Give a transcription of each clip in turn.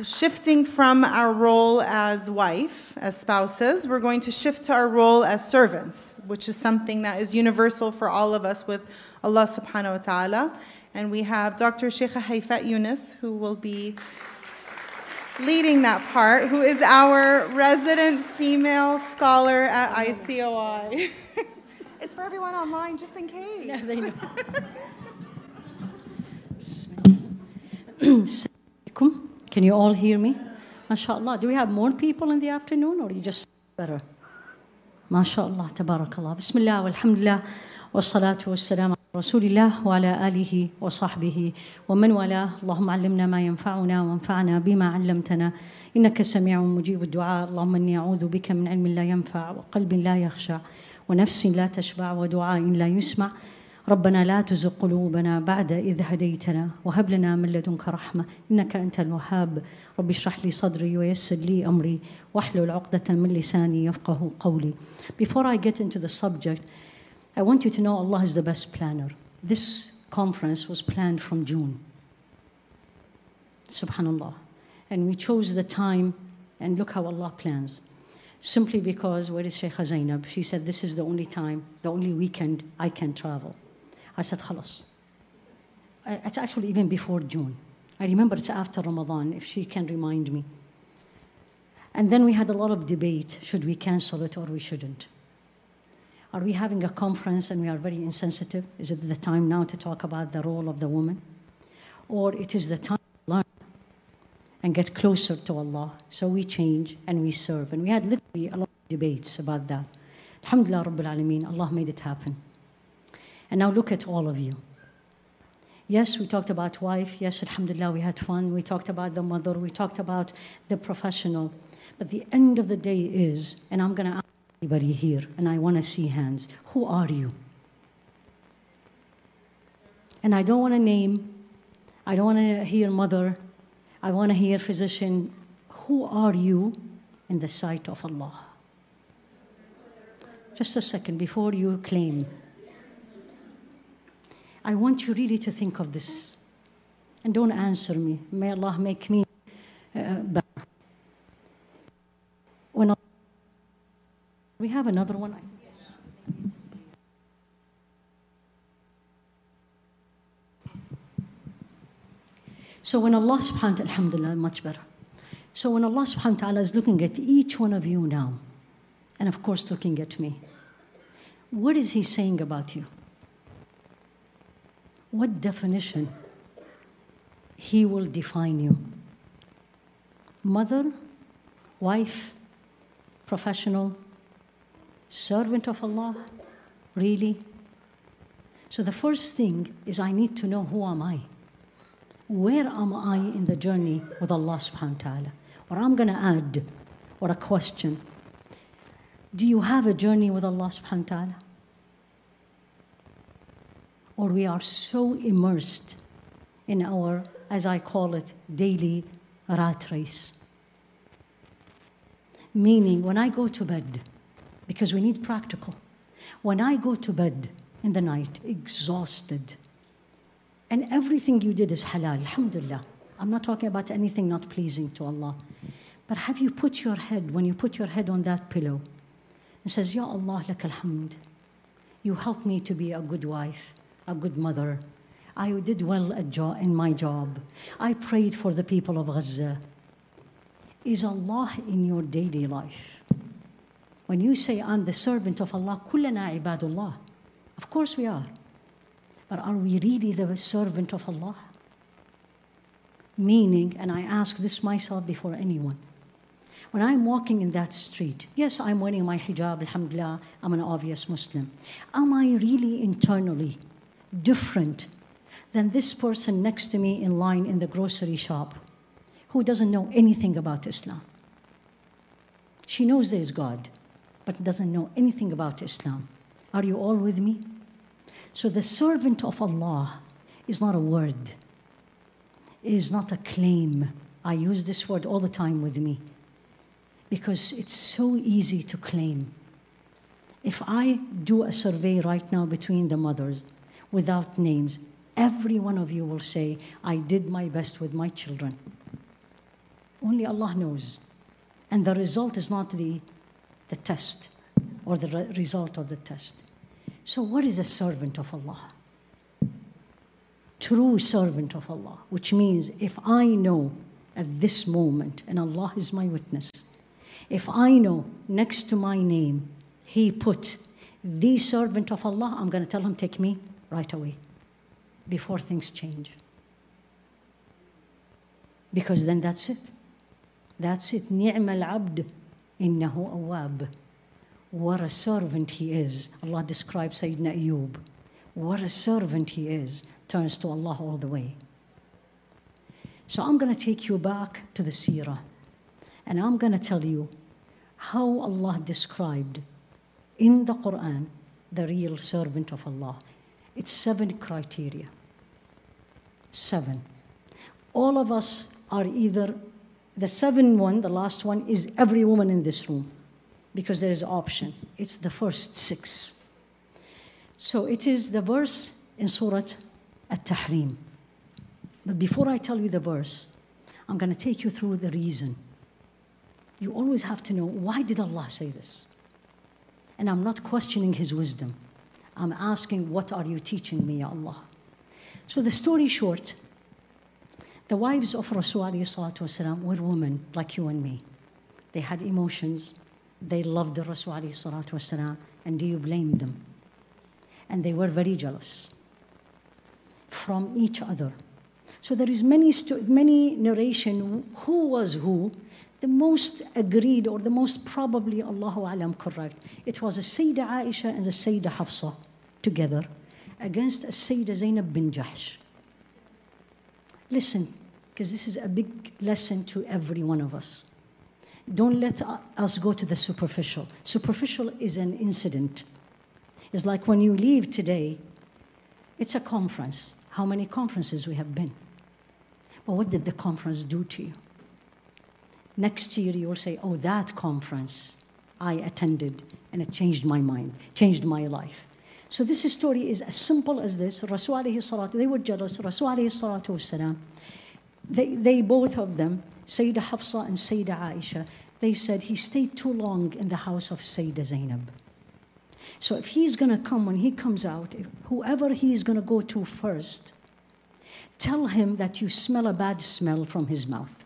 So, shifting from our role as wife, as spouses, we're going to shift to our role as servants, which is something that is universal for all of us with Allah subhanahu wa ta'ala. And we have Dr. Sheikh Haifaa Younis, who will be leading that part, who is our resident female scholar at ICOI. it's for everyone online, just in case. Yeah, they know. Can you all hear me? MashaAllah. Do we have more people in the afternoon or you just better? MashaAllah. Tabarakallah. Bismillah walhamdulillah. والصلاة والسلام على رسول الله وعلى آله وصحبه ومن والاه اللهم علمنا ما ينفعنا وانفعنا بما علمتنا إنك سميع مجيب الدعاء اللهم إني أعوذ بك من علم لا ينفع وقلب لا يخشع ونفس لا تشبع ودعاء لا يسمع ربنا لا تزغ قلوبنا بعد إذ هديتنا وهب لنا من لدنك رحمة إنك أنت الوهاب رب اشرح لي صدري ويسر لي أمري واحلل عقدة من لساني يفقه قولي Before I get into the subject I want you to know Allah is the best planner. This conference was planned from June. Subhanallah. And we chose the time, and look how Allah plans. Simply because, where is Sheikh Zainab? She said, This is the only time, the only weekend I can travel. I said, Khalas. It's actually even before June. I remember it's after Ramadan, if she can remind me. And then we had a lot of debate should we cancel it or we shouldn't? Are we having a conference and we are very insensitive? Is it the time now to talk about the role of the woman? Or it is the time to learn and get closer to Allah. So we change and we serve. And we had literally a lot of debates about that. Alhamdulillah Rabbil Alameen, Allah made it happen. And now look at all of you. Yes, we talked about wife. Yes, Alhamdulillah, we had fun. We talked about the mother. We talked about the professional. But the end of the day is, and I'm going to ask Anybody here? And I want to see hands. Who are you? And I don't want to name, I don't want to hear mother, I want to hear physician. Who are you in the sight of Allah? Just a second before you claim. I want you really to think of this. And don't answer me. May Allah make me uh, better. When we have another one? Yes. So when Allah subhanahu wa ta'ala, alhamdulillah, much better. So when Allah subhanahu wa ta'ala is looking at each one of you now, and of course looking at me, what is He saying about you? What definition He will define you? Mother, wife, professional, servant of Allah? Really? So the first thing is I need to know who am I? Where am I in the journey with Allah subhanahu wa ta'ala? Or I'm gonna add, or a question. Do you have a journey with Allah subhanahu wa ta'ala? Or we are so immersed in our, as I call it, daily rat race. Meaning, when I go to bed, because we need practical. When I go to bed in the night, exhausted, and everything you did is halal, alhamdulillah. I'm not talking about anything not pleasing to Allah. But have you put your head, when you put your head on that pillow, and says, Ya Allah, lak alhamd. You helped me to be a good wife, a good mother. I did well at jo- in my job. I prayed for the people of Gaza. Is Allah in your daily life? When you say, I'm the servant of Allah, kullana ibadullah. Of course we are. But are we really the servant of Allah? Meaning, and I ask this myself before anyone, when I'm walking in that street, yes, I'm wearing my hijab, alhamdulillah, I'm an obvious Muslim. Am I really internally different than this person next to me in line in the grocery shop who doesn't know anything about Islam? She knows there is God but doesn't know anything about Islam. Are you all with me? So the servant of Allah is not a word, it is not a claim. I use this word all the time with me because it's so easy to claim. If I do a survey right now between the mothers without names, every one of you will say, I did my best with my children. Only Allah knows. And the result is not the, the test or the re- result of the test. So, what is a servant of Allah? True servant of Allah, which means if I know at this moment, and Allah is my witness, if I know next to my name, He put the servant of Allah, I'm going to tell Him, take me right away before things change. Because then that's it. That's it. نعم العبد إنه أواب. What a servant he is. Allah describes Sayyidina Ayub. What a servant he is. Turns to Allah all the way. So I'm going to take you back to the seerah. And I'm going to tell you how Allah described in the Quran the real servant of Allah. It's seven criteria. Seven. All of us are either the seven one, the last one, is every woman in this room because there is an option. It's the first six. So it is the verse in Surah At-Tahrim. But before I tell you the verse, I'm going to take you through the reason. You always have to know why did Allah say this? And I'm not questioning his wisdom. I'm asking, what are you teaching me, Ya Allah? So the story short, the wives of Rasul were women like you and me. They had emotions. They loved the Rasul and do you blame them? And they were very jealous from each other. So there is many, many narration who was who the most agreed or the most probably, Allahu Alam, correct. It was a Sayyidah Aisha and a Sayyidah Hafsa together against a Sayyidah Zainab bin Jahsh. Listen, because this is a big lesson to every one of us. Don't let us go to the superficial. Superficial is an incident. It's like when you leave today, it's a conference. How many conferences we have been? But what did the conference do to you? Next year, you will say, Oh, that conference I attended and it changed my mind, changed my life. So this story is as simple as this. Rasul alayhi salatu, they were jealous. Rasul salatu wasalam, they, they both of them, Sayyidah Hafsa and Sayyidah Aisha, they said he stayed too long in the house of Sayyidah Zainab. So if he's going to come, when he comes out, whoever he's going to go to first, tell him that you smell a bad smell from his mouth.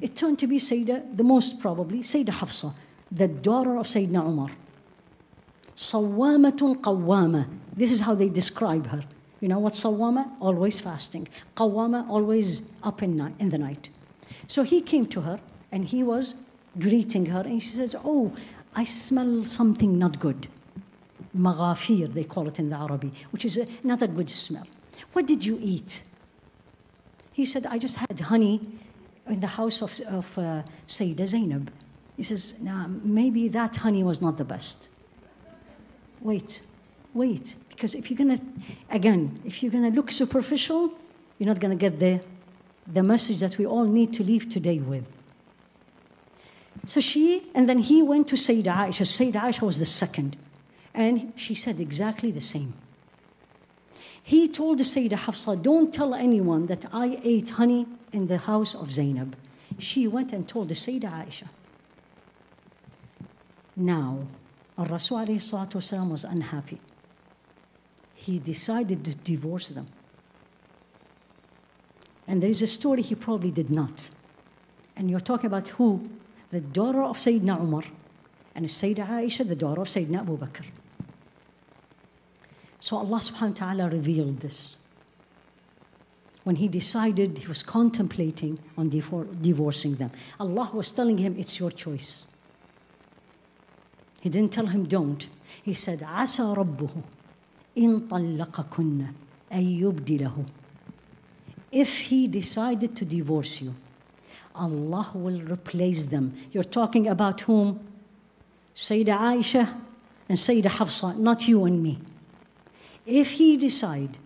It turned to be Sayyidah, the most probably, Sayyidah Hafsa, the daughter of Sayyidina Umar. Sawamatun qawwama. This is how they describe her. You know what sawama? Always fasting. Qawwama, always up in, night, in the night. So he came to her and he was greeting her and she says, Oh, I smell something not good. Maghafir, they call it in the Arabic, which is not a good smell. What did you eat? He said, I just had honey in the house of, of uh, Sayyidah Zainab. He says, nah, maybe that honey was not the best. Wait, wait, because if you're gonna, again, if you're gonna look superficial, you're not gonna get the, the message that we all need to leave today with. So she, and then he went to Sayyidah Aisha. Sayyidah Aisha was the second. And she said exactly the same. He told the Sayyidah Hafsa, Don't tell anyone that I ate honey in the house of Zainab. She went and told the Sayyidah Aisha. Now, Rasul was unhappy. He decided to divorce them. And there is a story he probably did not. And you're talking about who? The daughter of Sayyidina Umar and Sayyidina Aisha, the daughter of Sayyidina Abu Bakr. So Allah subhanahu wa ta'ala revealed this. When he decided, he was contemplating on divorcing them. Allah was telling him, It's your choice. He didn't tell him, Don't. He said, عسى ربه إن طلقكن أن يبدله. If he decided to divorce you, Allah will replace them. You're talking about whom? Sayyidah Aisha and Sayyidah Hafsa, not you and me. If he decide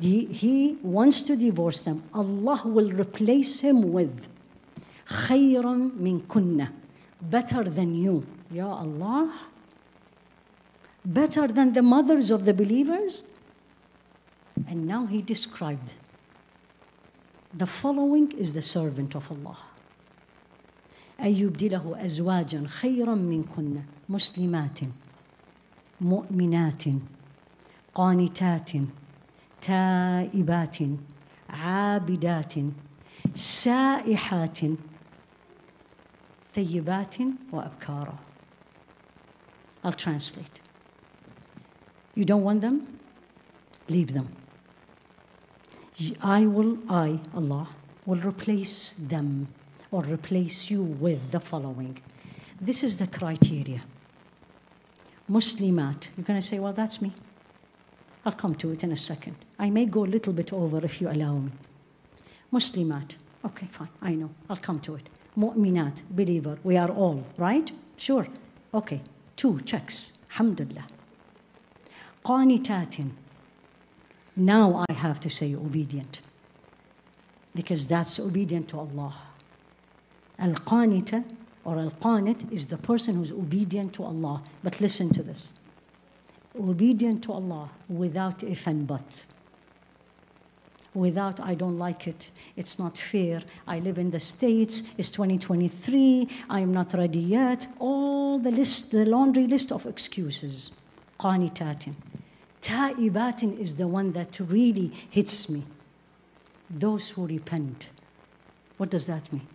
he wants to divorce them, Allah will replace him with خيرا من كنا, better than you. Ya Allah, better than the mothers of the believers. And now he described The following is the servant of Allah. أن يبدله أزواجا خيرا منكن مسلمات مؤمنات قانتات تائبات عابدات سائحات ثيبات وأبكارا I'll translate. You don't want them? Leave them. I will, I, Allah, will replace them or replace you with the following. This is the criteria. Muslimat. You're going to say, well, that's me. I'll come to it in a second. I may go a little bit over if you allow me. Muslimat. Okay, fine. I know. I'll come to it. Mu'minat. Believer. We are all, right? Sure. Okay. Two checks. Alhamdulillah. Qanitatin. Now I have to say obedient. Because that's obedient to Allah. Al Qanita or Al Qanit is the person who's obedient to Allah. But listen to this obedient to Allah without if and but. Without, I don't like it, it's not fair, I live in the States, it's 2023, I'm not ready yet. All the list, the laundry list of excuses. Qanitatin. Ta'ibatin is the one that really hits me. Those who repent. What does that mean?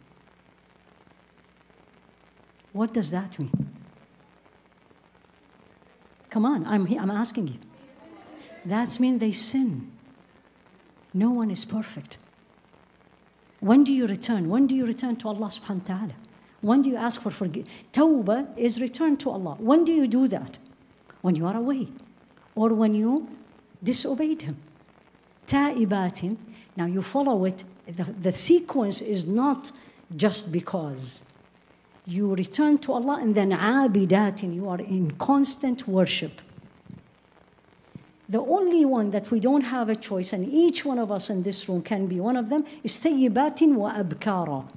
What does that mean? Come on, I'm, I'm asking you. That means they sin. No one is perfect. When do you return? When do you return to Allah subhanahu wa ta'ala? When do you ask for forgiveness? Tawbah is return to Allah. When do you do that? When you are away or when you disobeyed Him. Ta'ibatin, now you follow it. The, the sequence is not just because you return to Allah and then abidatin, you are in constant worship. The only one that we don't have a choice, and each one of us in this room can be one of them, is tayyibatin wa abkara.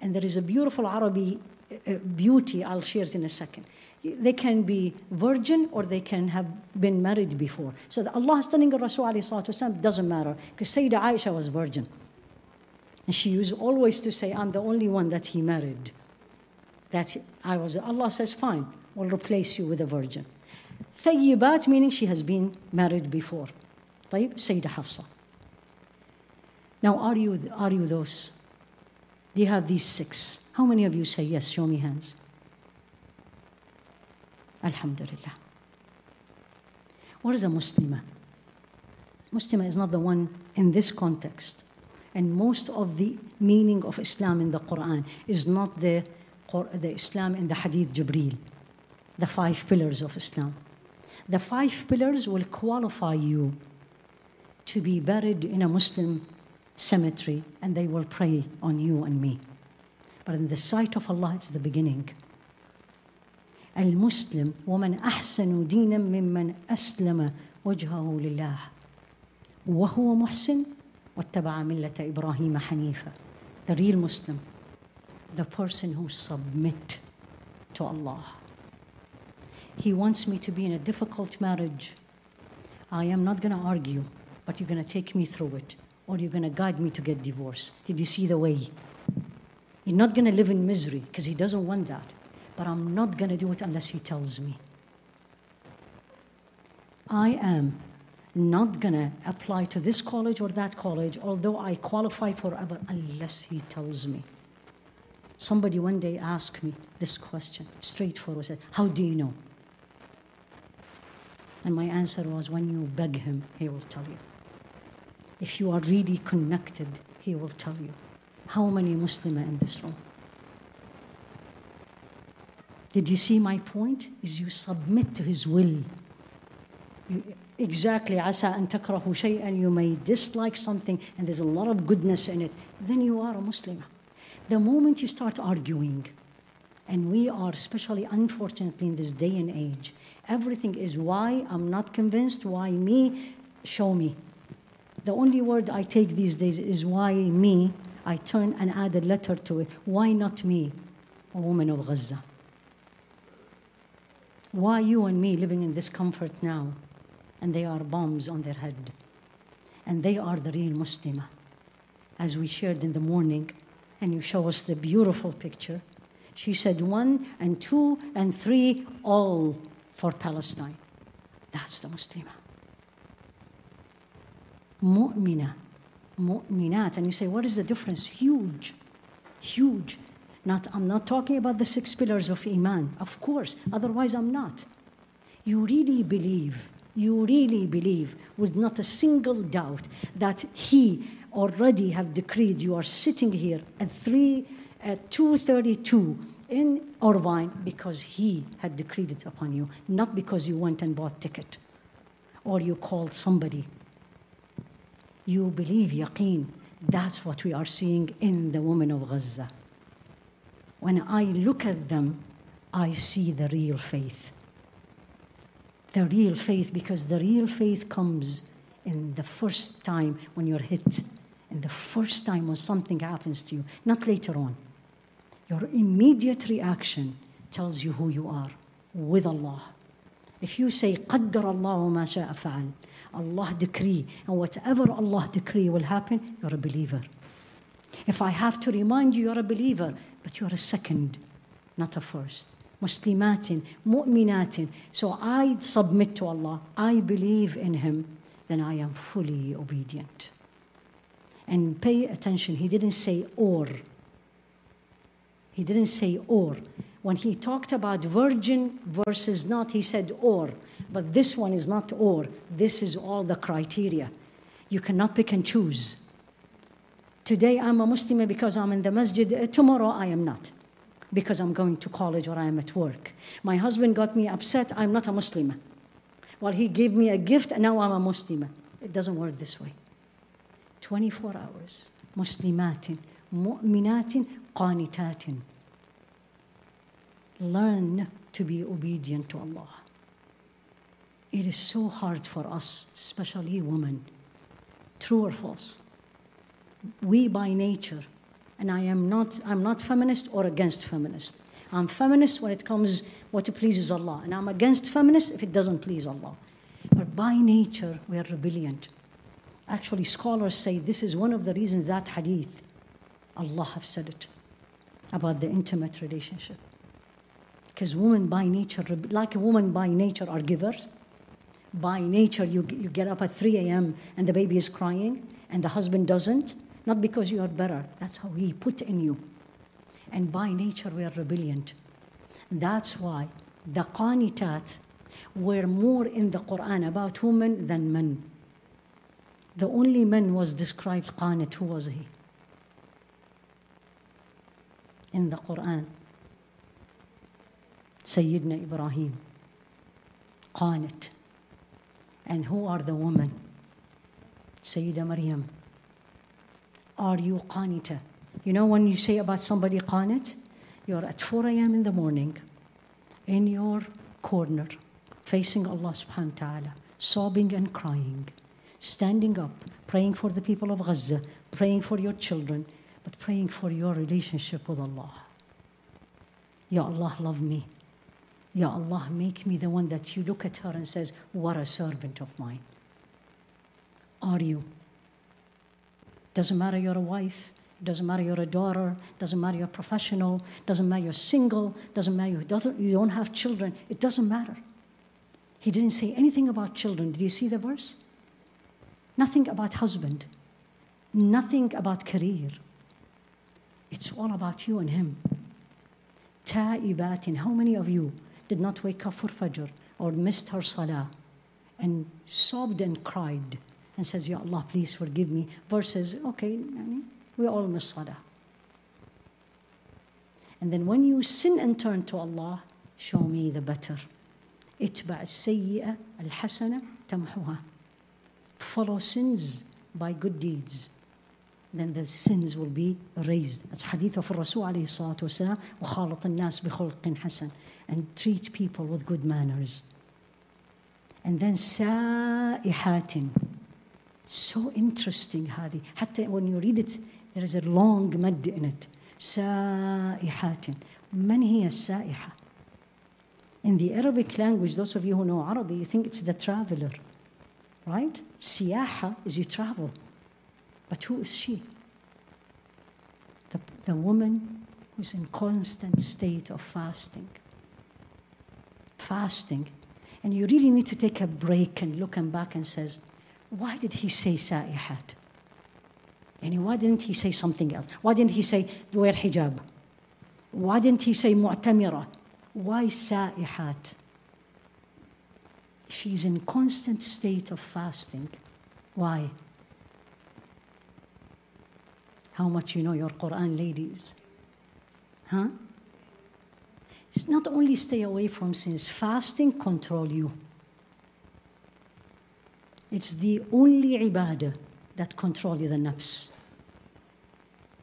And there is a beautiful Arabic uh, beauty, I'll share it in a second. They can be virgin or they can have been married before. So Allah is telling Rasul والسلام, doesn't matter, because Sayyidah Aisha was virgin. And she used always to say, I'm the only one that he married. That I was, Allah says, fine, we'll replace you with a virgin. Thayyibat meaning she has been married before. طيب Sayyidah Hafsa. Now, are you, are you those? Do you have these six? How many of you say yes? Show me hands. Alhamdulillah. What is a Muslimah? Muslimah is not the one in this context. And most of the meaning of Islam in the Quran is not the the Islam in the Hadith Jibreel, the five pillars of Islam. The five pillars will qualify you to be buried in a Muslim cemetery and they will pray on you and me. But in the sight of Allah, it's the beginning. المسلم ومن أحسن دينا ممن أسلم وجهه لله وهو محسن واتبع ملة إبراهيم حنيفا The real Muslim the person who submit to Allah. He wants me to be in a difficult marriage. I am not going to argue, but you're going to take me through it, or you're going to guide me to get divorced. Did you see the way? You're not going to live in misery because he doesn't want that. But I'm not going to do it unless he tells me. I am not going to apply to this college or that college, although I qualify forever, unless he tells me. Somebody one day asked me this question, straightforward, said, How do you know? And my answer was, When you beg him, he will tell you. If you are really connected, he will tell you. How many Muslims in this room? Did you see my point? Is you submit to his will. You, exactly, عسى أن تكرهوا شيئا, you may dislike something and there's a lot of goodness in it, then you are a Muslim. The moment you start arguing, and we are especially unfortunately in this day and age, everything is why I'm not convinced, why me, show me. The only word I take these days is why me. I turn and add a letter to it. Why not me, a woman of Gaza? Why you and me living in this comfort now? And they are bombs on their head. And they are the real Muslimah. as we shared in the morning, and you show us the beautiful picture. She said one and two and three, all for Palestine. That's the Muslimah. Mu'mina, mu'minat. And you say, what is the difference? Huge, huge. Not, I'm not talking about the six pillars of Iman, of course, otherwise, I'm not. You really believe, you really believe, with not a single doubt, that He already have decreed you are sitting here at 3 at 232 in Irvine because he had decreed it upon you, not because you went and bought ticket or you called somebody. You believe yaqeen. That's what we are seeing in the women of Gaza. When I look at them, I see the real faith. The real faith, because the real faith comes in the first time when you're hit, the first time when something happens to you, not later on. Your immediate reaction tells you who you are with Allah. If you say, قدر الله ما شاء فعل, Allah decree, and whatever Allah decree will happen, you're a believer. If I have to remind you, you're a believer, but you're a second, not a first. Muslimatin, mu'minatin. So I submit to Allah, I believe in Him, then I am fully obedient. And pay attention, He didn't say or. He didn't say or. When he talked about virgin versus not, he said or. But this one is not or. This is all the criteria. You cannot pick and choose. Today I'm a Muslim because I'm in the masjid. Uh, tomorrow I am not because I'm going to college or I am at work. My husband got me upset. I'm not a Muslim. Well, he gave me a gift and now I'm a Muslim. It doesn't work this way. 24 hours. Muslimatin, mu'minatin, qanitatin. Learn to be obedient to Allah. It is so hard for us, especially women. True or false? We by nature, and I am not, I'm not feminist or against feminist. I'm feminist when it comes what pleases Allah, and I'm against feminist if it doesn't please Allah. But by nature, we are rebelliant. Actually, scholars say this is one of the reasons that hadith, Allah have said it about the intimate relationship. Because women by nature, like a woman by nature, are givers. By nature, you, you get up at 3 a.m. and the baby is crying, and the husband doesn't. Not because you are better, that's how he put in you. And by nature, we are rebelliant. That's why the qanitat were more in the Quran about women than men. The only man was described qanit. Who was he? In the Quran. Sayyidina Ibrahim. Qanit. And who are the women? Sayyida Maryam. Are you qanita? You know when you say about somebody qanit? You're at 4 a.m. in the morning in your corner facing Allah subhanahu wa ta'ala, sobbing and crying, standing up, praying for the people of Gaza, praying for your children, but praying for your relationship with Allah. Ya Allah, love me. Ya Allah, make me the one that you look at her and says, What a servant of mine. Are you? Doesn't matter you're a wife, doesn't matter you're a daughter, doesn't matter you're professional, doesn't matter you're single, doesn't matter you, doesn't, you don't have children, it doesn't matter. He didn't say anything about children. Did you see the verse? Nothing about husband, nothing about career. It's all about you and him. Ta'ibatin. How many of you did not wake up for Fajr or missed her salah and sobbed and cried and says, Ya Allah, please forgive me, versus, okay, we all miss salah. And then when you sin and turn to Allah, show me the better. اتبع السيئة الحسنة تمحوها. Follow sins by good deeds. Then the sins will be erased. That's hadith of Rasul عليه الصلاة والسلام وخالط الناس بخلق حسن and treat people with good manners. And then سائحات so interesting هذه حتى when you read it there is a long مد in it سائحات من هي السائحة in the Arabic language those of you who know Arabic you think it's the traveler right? Siyaha is you travel. But who is she? The, the woman who's in constant state of fasting. Fasting. And you really need to take a break and looking back and says, why did he say sa'ihat? And why didn't he say something else? Why didn't he say wear hijab? Why didn't he say mu'tamira? Why sa'ihat? She's in constant state of fasting. Why? How much you know your Quran, ladies? Huh? It's not only stay away from sins, fasting control you. It's the only ibadah that control you, the nafs.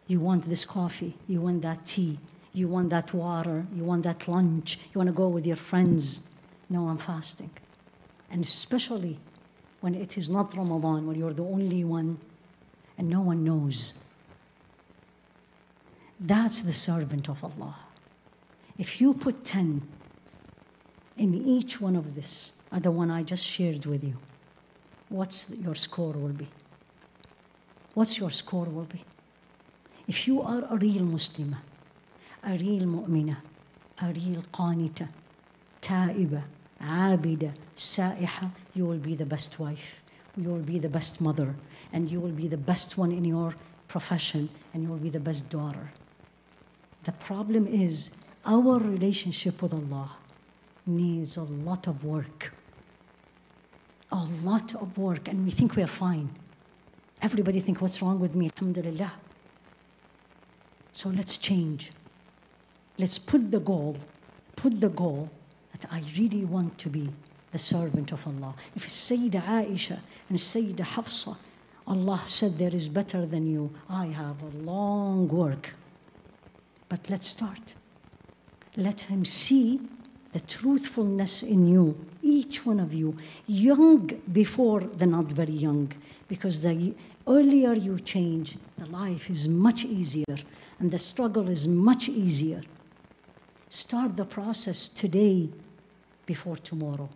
You want this coffee, you want that tea, you want that water, you want that lunch, you want to go with your friends. No, I'm fasting. And especially when it is not Ramadan, when you're the only one and no one knows. That's the servant of Allah. If you put 10 in each one of this, are the one I just shared with you, what's your score will be? What's your score will be? If you are a real Muslimah, a real mu'mina, a real qanita, ta'iba, abida, sa'iha, you will be the best wife, you will be the best mother, and you will be the best one in your profession, and you will be the best daughter. The problem is our relationship with Allah needs a lot of work. A lot of work, and we think we are fine. Everybody think, what's wrong with me? Alhamdulillah. So let's change. Let's put the goal, put the goal I really want to be the servant of Allah. If Sayyidah Aisha and Sayyidah Hafsa, Allah said there is better than you, I have a long work. But let's start. Let him see the truthfulness in you, each one of you, young before the not very young, because the earlier you change, the life is much easier and the struggle is much easier. Start the process today before tomorrow.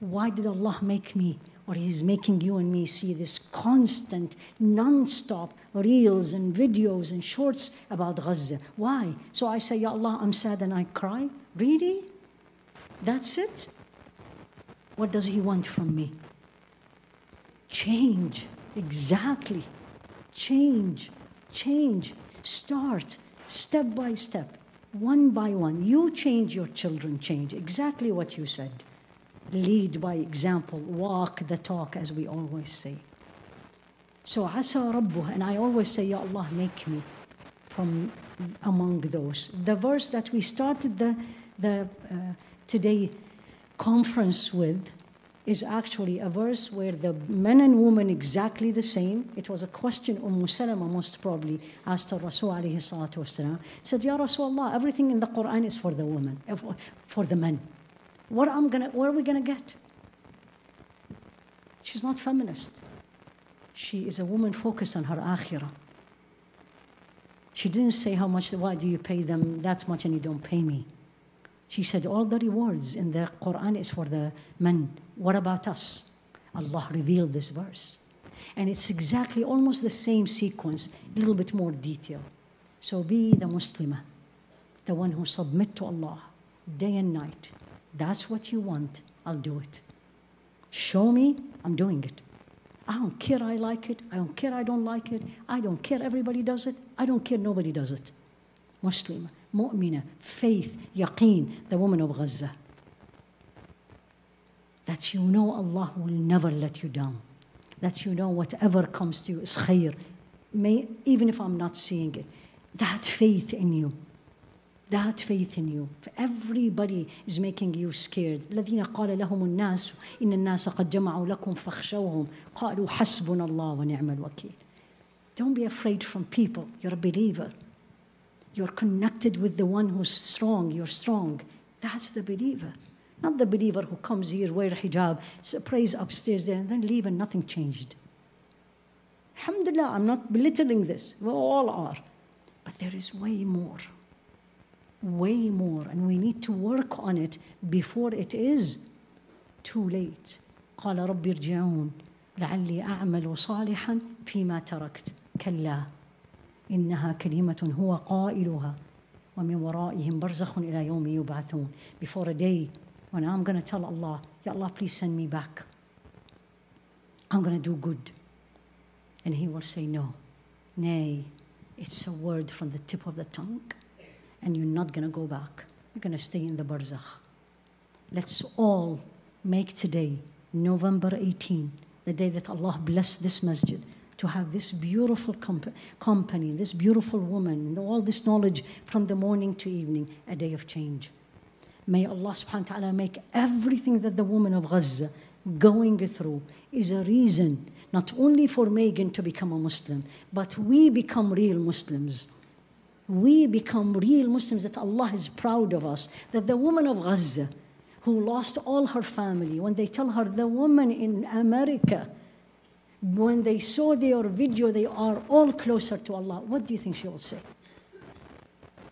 Why did Allah make me, or He's making you and me see this constant, non stop reels and videos and shorts about Gaza? Why? So I say, Ya Allah, I'm sad and I cry? Really? That's it? What does He want from me? Change. Exactly. Change. Change. Start step by step, one by one. You change, your children change. Exactly what you said. Lead by example, walk the talk, as we always say. So, asa rabbuh, and I always say, Ya Allah, make me from among those. The verse that we started the, the uh, today conference with is actually a verse where the men and women exactly the same. It was a question Umm Salama most probably asked Rasul alayhi salatu wasalam. Said, Ya Rasulullah, everything in the Quran is for the women, uh, for the men. What, I'm gonna, what are we going to get? She's not feminist. She is a woman focused on her akhirah. She didn't say how much, why do you pay them that much and you don't pay me? She said, All the rewards in the Quran is for the men. What about us? Allah revealed this verse. And it's exactly almost the same sequence, a little bit more detail. So be the Muslimah, the one who submit to Allah day and night. That's what you want. I'll do it. Show me, I'm doing it. I don't care I like it. I don't care I don't like it. I don't care everybody does it. I don't care nobody does it. Muslim, mu'mina, faith, yaqeen, the woman of Gaza that you know Allah will never let you down that you know whatever comes to you is khair May, even if I'm not seeing it that faith in you that faith in you everybody is making you scared الذين قال لهم الناس إن الناس قد جمعوا لكم فاخشوهم قالوا حسبنا الله ونعم الوكيل don't be afraid from people you're a believer you're connected with the one who's strong. You're strong. That's the believer. Not the believer who comes here, wear hijab, prays upstairs there, and then leave and nothing changed. Alhamdulillah, I'm not belittling this. We all are. But there is way more. Way more. And we need to work on it before it is too late. قال رب ارجعون لعلي أعمل صالحا فيما تركت كلا إنها كلمة هو قائلها ومن ورائهم برزخ إلى يوم يبعثون before a day when I'm going to tell Allah Ya Allah please send me back. I'm going to do good. And he will say no. Nay it's a word from the tip of the tongue and you're not going to go back. You're going to stay in the barzakh. Let's all make today November 18 the day that Allah blessed this masjid to have this beautiful comp- company, this beautiful woman, and all this knowledge from the morning to evening, a day of change. May Allah subhanahu wa ta'ala make everything that the woman of Gaza going through is a reason not only for Megan to become a Muslim, but we become real Muslims. We become real Muslims that Allah is proud of us. That the woman of Gaza, who lost all her family, when they tell her the woman in America, when they saw their video, they are all closer to Allah. What do you think she will say?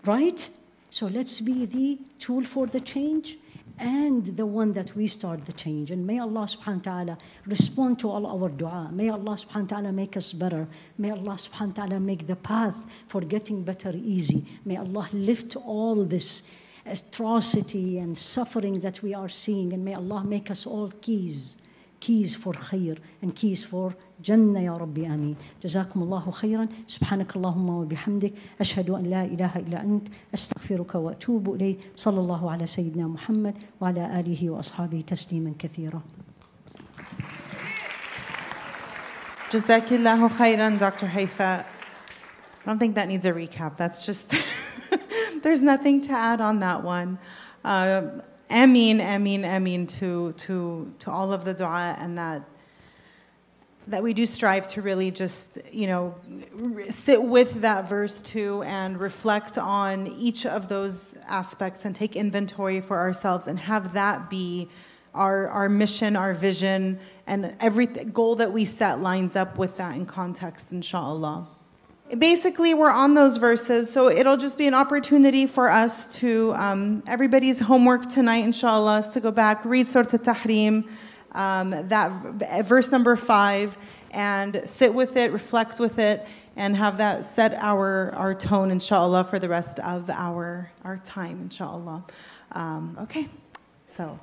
Right? So let's be the tool for the change and the one that we start the change. And may Allah subhanahu wa ta'ala respond to all our dua. May Allah subhanahu wa ta'ala make us better. May Allah subhanahu wa ta'ala make the path for getting better easy. May Allah lift all this atrocity and suffering that we are seeing. And may Allah make us all keys keys for khair and keys for جنة يا ربي آمين جزاكم الله خيرا سبحانك اللهم وبحمدك أشهد أن لا إله إلا أنت أستغفرك وأتوب إليه صلى الله على سيدنا محمد وعلى آله وأصحابه تسليما كثيرا Jazakillahu khairan, Dr. Haifa. I don't think that needs a recap. That's just, there's nothing to add on that one. Uh, Ameen, Ameen, Ameen to, to, to all of the dua and that that we do strive to really just, you know, sit with that verse too and reflect on each of those aspects and take inventory for ourselves and have that be our, our mission, our vision, and every goal that we set lines up with that in context, inshallah. Basically, we're on those verses, so it'll just be an opportunity for us to, um, everybody's homework tonight, inshallah, is to go back, read Surah Tahrim, um, that verse number five, and sit with it, reflect with it, and have that set our, our tone, inshallah, for the rest of our, our time, inshallah. Um, okay, so.